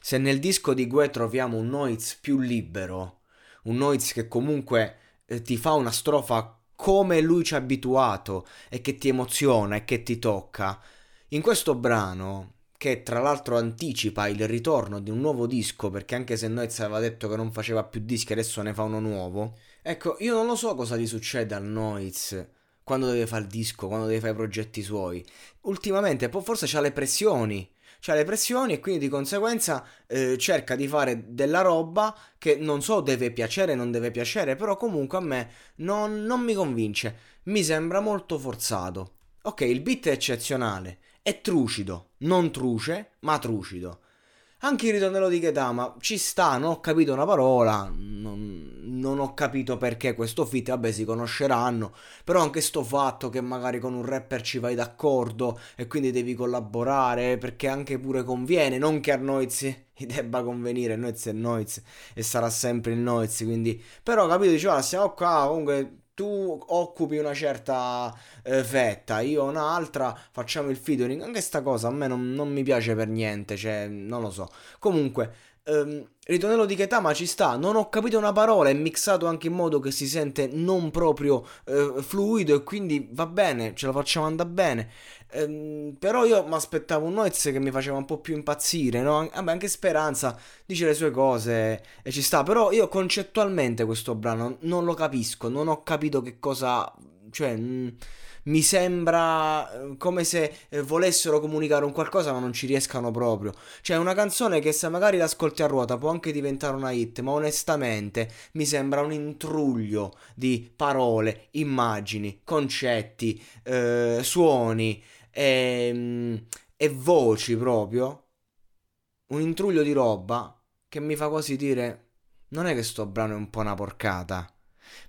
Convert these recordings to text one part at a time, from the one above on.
Se nel disco di Gue troviamo un Noiz più libero, un Noiz che comunque eh, ti fa una strofa come lui ci ha abituato e che ti emoziona e che ti tocca, in questo brano, che tra l'altro anticipa il ritorno di un nuovo disco, perché anche se Noiz aveva detto che non faceva più dischi, adesso ne fa uno nuovo, ecco, io non lo so cosa gli succede al Noiz quando deve fare il disco, quando deve fare i progetti suoi. Ultimamente, forse c'ha le pressioni c'ha le pressioni e quindi di conseguenza eh, cerca di fare della roba che non so deve piacere non deve piacere, però comunque a me non, non mi convince, mi sembra molto forzato. Ok, il beat è eccezionale, è trucido, non truce, ma trucido. Anche il ritornello di Ketama ci sta, non ho capito una parola, non, non, ho capito perché questo fit, vabbè si conosceranno, però anche sto fatto che magari con un rapper ci vai d'accordo e quindi devi collaborare, perché anche pure conviene, non che a Noiz debba convenire, Noiz è Noiz e sarà sempre il Noiz, quindi... Però capito, diceva, siamo qua, comunque tu occupi una certa eh, fetta, io un'altra, facciamo il featuring. Anche sta cosa a me non, non mi piace per niente, cioè, non lo so. Comunque, ehm, ritornello di Ketama ci sta, non ho capito una parola, è mixato anche in modo che si sente non proprio eh, fluido e quindi va bene, ce la facciamo andare bene. Ehm, però io mi aspettavo un Noiz che mi faceva un po' più impazzire, no? Vabbè, anche Speranza dice le sue cose e ci sta, però io concettualmente questo brano non lo capisco, non ho capito che cosa... cioè... Mh, mi sembra eh, come se eh, volessero comunicare un qualcosa ma non ci riescano proprio. Cioè una canzone che se magari l'ascolti a ruota può anche diventare una hit, ma onestamente mi sembra un intruglio di parole, immagini, concetti, eh, suoni e, ehm, e voci proprio. Un intruglio di roba che mi fa quasi dire non è che sto brano è un po' una porcata.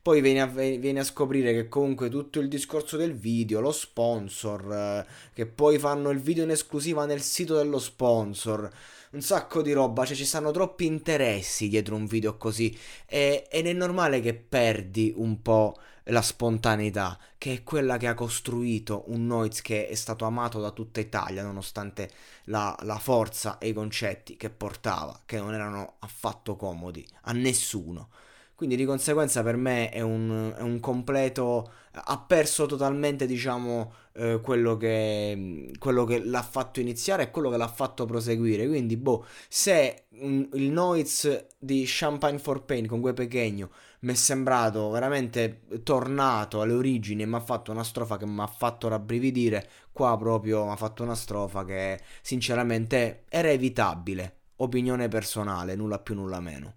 Poi vieni a, vieni a, scoprire che comunque tutto il discorso del video, lo sponsor, eh, che poi fanno il video in esclusiva nel sito dello sponsor, un sacco di roba, cioè ci stanno troppi interessi dietro un video così e, ed è normale che perdi un po' la spontaneità, che è quella che ha costruito un Noiz che è stato amato da tutta Italia, nonostante la, la forza e i concetti che portava, che non erano affatto comodi a nessuno. Quindi di conseguenza per me è un, è un completo... ha perso totalmente, diciamo, eh, quello, che, quello che l'ha fatto iniziare e quello che l'ha fatto proseguire. Quindi, boh, se un, il Noiz di Champagne for Pain con Gue Pechegno mi è sembrato veramente tornato alle origini e mi ha fatto una strofa che mi ha fatto rabbrividire, qua proprio mi ha fatto una strofa che sinceramente era evitabile. Opinione personale, nulla più nulla meno.